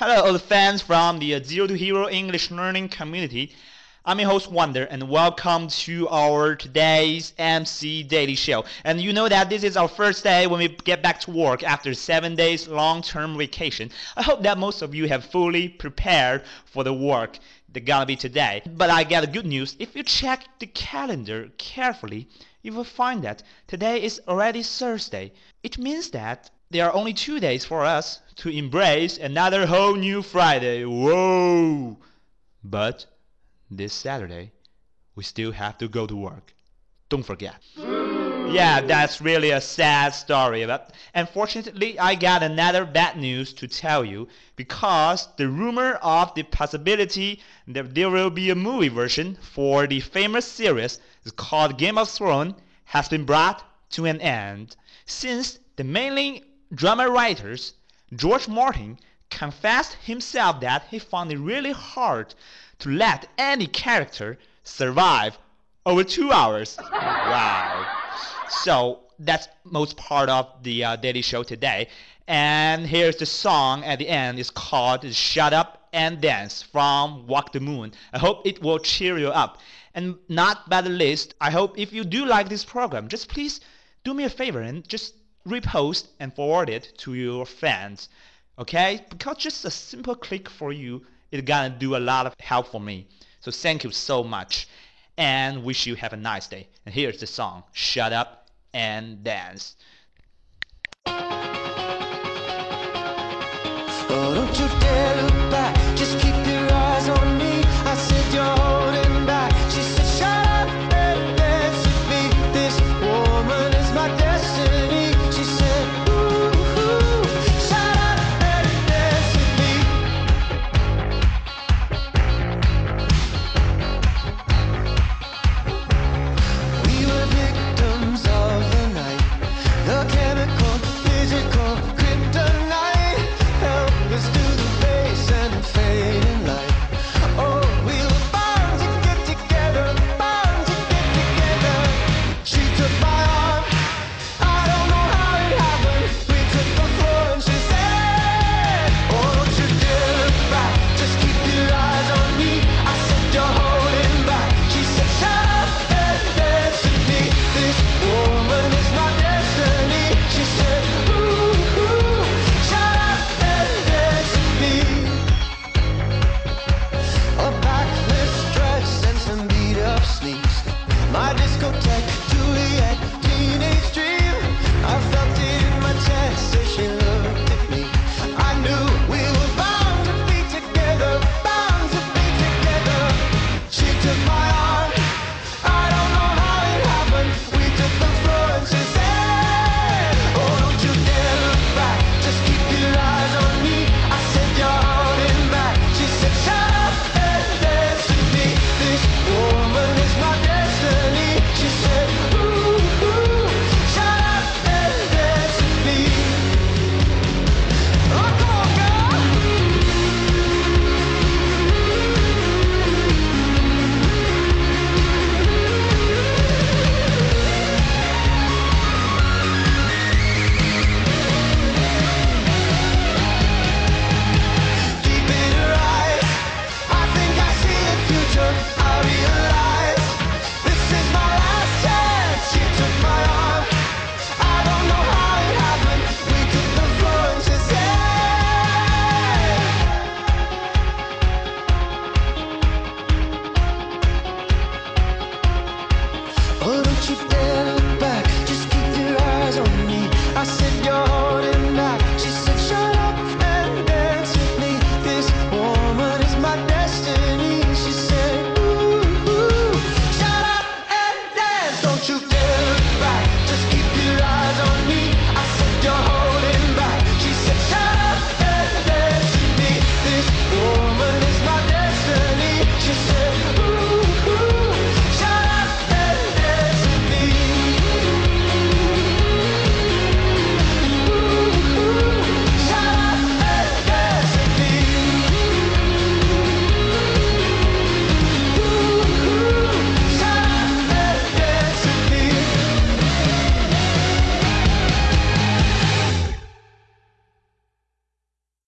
Hello, all the fans from the uh, Zero to Hero English Learning Community. I'm your host Wonder, and welcome to our today's MC Daily Show. And you know that this is our first day when we get back to work after seven days long-term vacation. I hope that most of you have fully prepared for the work that's gonna be today. But I got good news. If you check the calendar carefully, you will find that today is already Thursday. It means that there are only two days for us to embrace another whole new Friday. Whoa! But this Saturday, we still have to go to work. Don't forget. Yeah, that's really a sad story. But unfortunately, I got another bad news to tell you because the rumor of the possibility that there will be a movie version for the famous series called Game of Thrones has been brought to an end since the mainly drama writers George Martin confessed himself that he found it really hard to let any character survive over two hours. wow. So that's most part of the uh, Daily Show today. And here's the song at the end. It's called Shut Up and Dance from Walk the Moon. I hope it will cheer you up. And not by the least, I hope if you do like this program, just please do me a favor and just repost and forward it to your friends. Okay? Because just a simple click for you is gonna do a lot of help for me. So thank you so much and wish you have a nice day. And here's the song, Shut Up and Dance. Oh, magical. Don't you ever back, just keep